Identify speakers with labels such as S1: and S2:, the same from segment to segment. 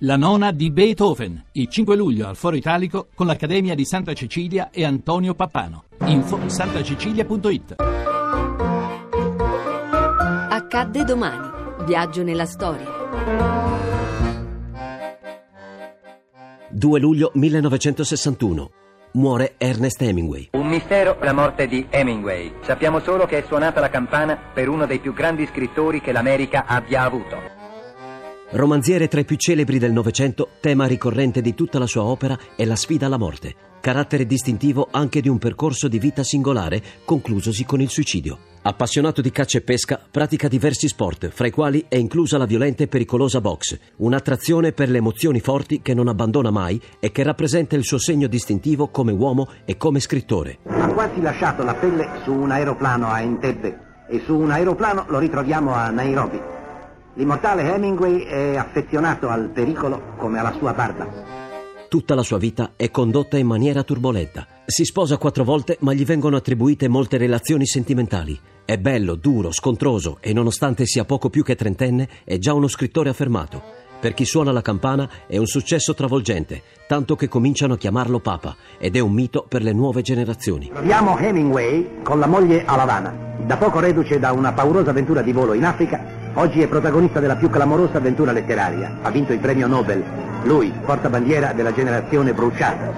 S1: La nona di Beethoven, il 5 luglio al Foro Italico con l'Accademia di Santa Cecilia e Antonio Pappano. Info santacecilia.it.
S2: Accadde domani. Viaggio nella storia.
S3: 2 luglio 1961. Muore Ernest Hemingway.
S4: Un mistero la morte di Hemingway. Sappiamo solo che è suonata la campana per uno dei più grandi scrittori che l'America abbia avuto.
S3: Romanziere tra i più celebri del Novecento, tema ricorrente di tutta la sua opera è la sfida alla morte, carattere distintivo anche di un percorso di vita singolare conclusosi con il suicidio. Appassionato di caccia e pesca, pratica diversi sport, fra i quali è inclusa la violenta e pericolosa box, un'attrazione per le emozioni forti che non abbandona mai e che rappresenta il suo segno distintivo come uomo e come scrittore.
S5: Ha quasi lasciato la pelle su un aeroplano a Entebbe e su un aeroplano lo ritroviamo a Nairobi. L'immortale Hemingway è affezionato al pericolo come alla sua barba.
S3: Tutta la sua vita è condotta in maniera turbolenta. Si sposa quattro volte, ma gli vengono attribuite molte relazioni sentimentali. È bello, duro, scontroso e nonostante sia poco più che trentenne, è già uno scrittore affermato. Per chi suona la campana è un successo travolgente, tanto che cominciano a chiamarlo Papa ed è un mito per le nuove generazioni.
S5: Troviamo Hemingway con la moglie a Lavana. Da poco reduce da una paurosa avventura di volo in Africa, Oggi è protagonista della più clamorosa avventura letteraria. Ha vinto il premio Nobel. Lui, portabandiera della generazione bruciata.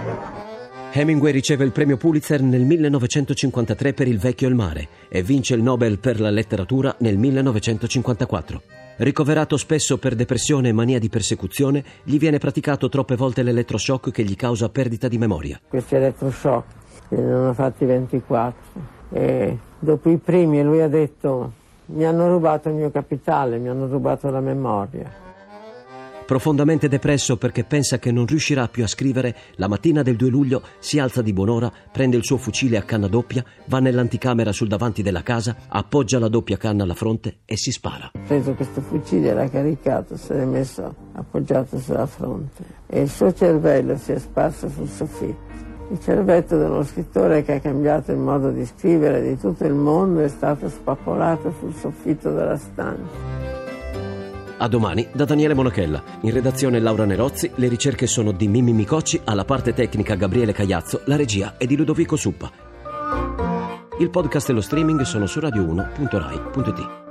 S3: Hemingway riceve il premio Pulitzer nel 1953 per Il vecchio e il mare e vince il Nobel per la letteratura nel 1954. Ricoverato spesso per depressione e mania di persecuzione, gli viene praticato troppe volte l'elettroshock che gli causa perdita di memoria.
S6: Questi elettroshock ne hanno fatti 24 e dopo i primi lui ha detto mi hanno rubato il mio capitale, mi hanno rubato la memoria.
S3: Profondamente depresso perché pensa che non riuscirà più a scrivere, la mattina del 2 luglio si alza di buon'ora, prende il suo fucile a canna doppia, va nell'anticamera sul davanti della casa, appoggia la doppia canna alla fronte e si spara.
S6: Ha preso questo fucile, l'ha caricato, se l'è messo appoggiato sulla fronte e il suo cervello si è sparso sul soffitto. Il cervello dello scrittore che ha cambiato il modo di scrivere di tutto il mondo è stato spappolato sul soffitto della stanza.
S3: A domani da Daniele Monachella. In redazione Laura Nerozzi, le ricerche sono di Mimmi Micocci, alla parte tecnica Gabriele Cagliazzo, la regia è di Ludovico Suppa. Il podcast e lo streaming sono su radio1.rai.it.